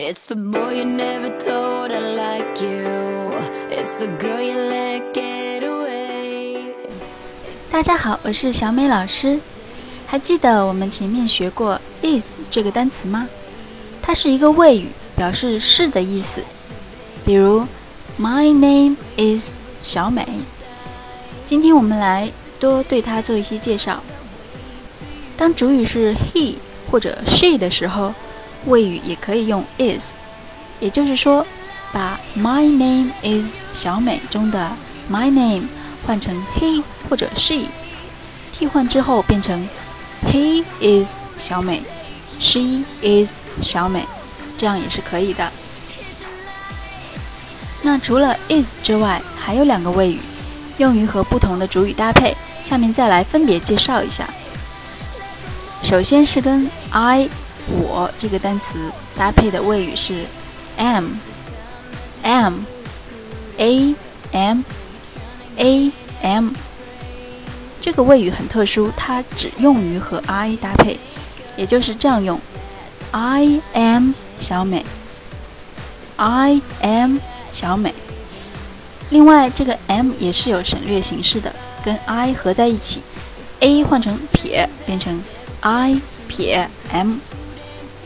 It's the boy you never told I like you. It's the girl you let get away. 大家好，我是小美老师。还记得我们前面学过 is 这个单词吗？它是一个谓语，表示是的意思。比如，My name is 小美。今天我们来多对它做一些介绍。当主语是 he 或者 she 的时候，谓语也可以用 is，也就是说，把 My name is 小美中的 My name 换成 he 或者 she，替换之后变成 He is 小美，She is 小美，这样也是可以的。那除了 is 之外，还有两个谓语，用于和不同的主语搭配。下面再来分别介绍一下。首先是跟 I。我这个单词搭配的谓语是 am，am，a m a m。这个谓语很特殊，它只用于和 I 搭配，也就是这样用：I am 小美，I am 小美。另外，这个 m 也是有省略形式的，跟 I 合在一起，a 换成撇，变成 I 撇 m。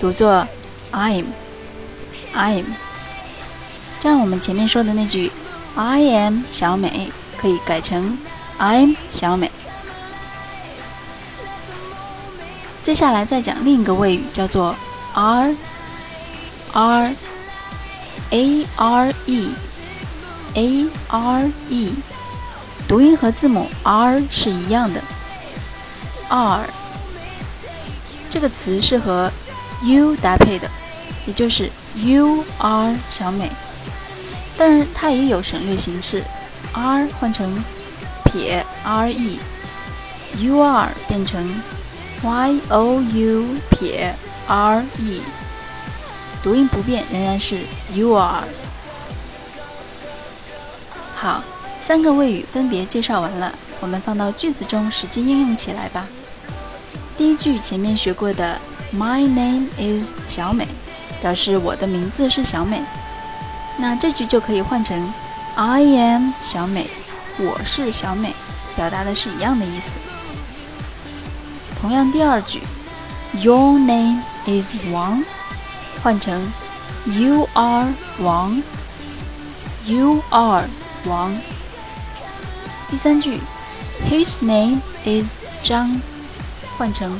读作 I'm，I'm，这样我们前面说的那句 I am 小美可以改成 I'm 小美。接下来再讲另一个谓语，叫做 are are are 读音和字母 r 是一样的。are 这个词是和 You 搭配的，也就是 you are 小美，但是它也有省略形式，r 换成撇 r e，you are 变成 y o u 撇 r e，读音不变，仍然是 you are。好，三个谓语分别介绍完了，我们放到句子中实际应用起来吧。第一句前面学过的。My name is 小美，表示我的名字是小美。那这句就可以换成 I am 小美，我是小美，表达的是一样的意思。同样，第二句 Your name is 王，换成 You are 王，You are 王。第三句 His name is 张，换成。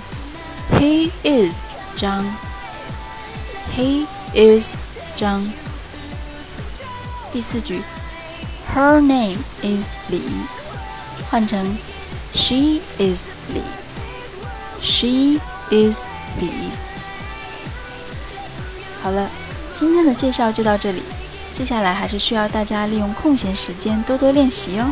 He is 张。He is 张。第四句，Her name is 李，换成 She is 李。She is 李。好了，今天的介绍就到这里。接下来还是需要大家利用空闲时间多多练习哦。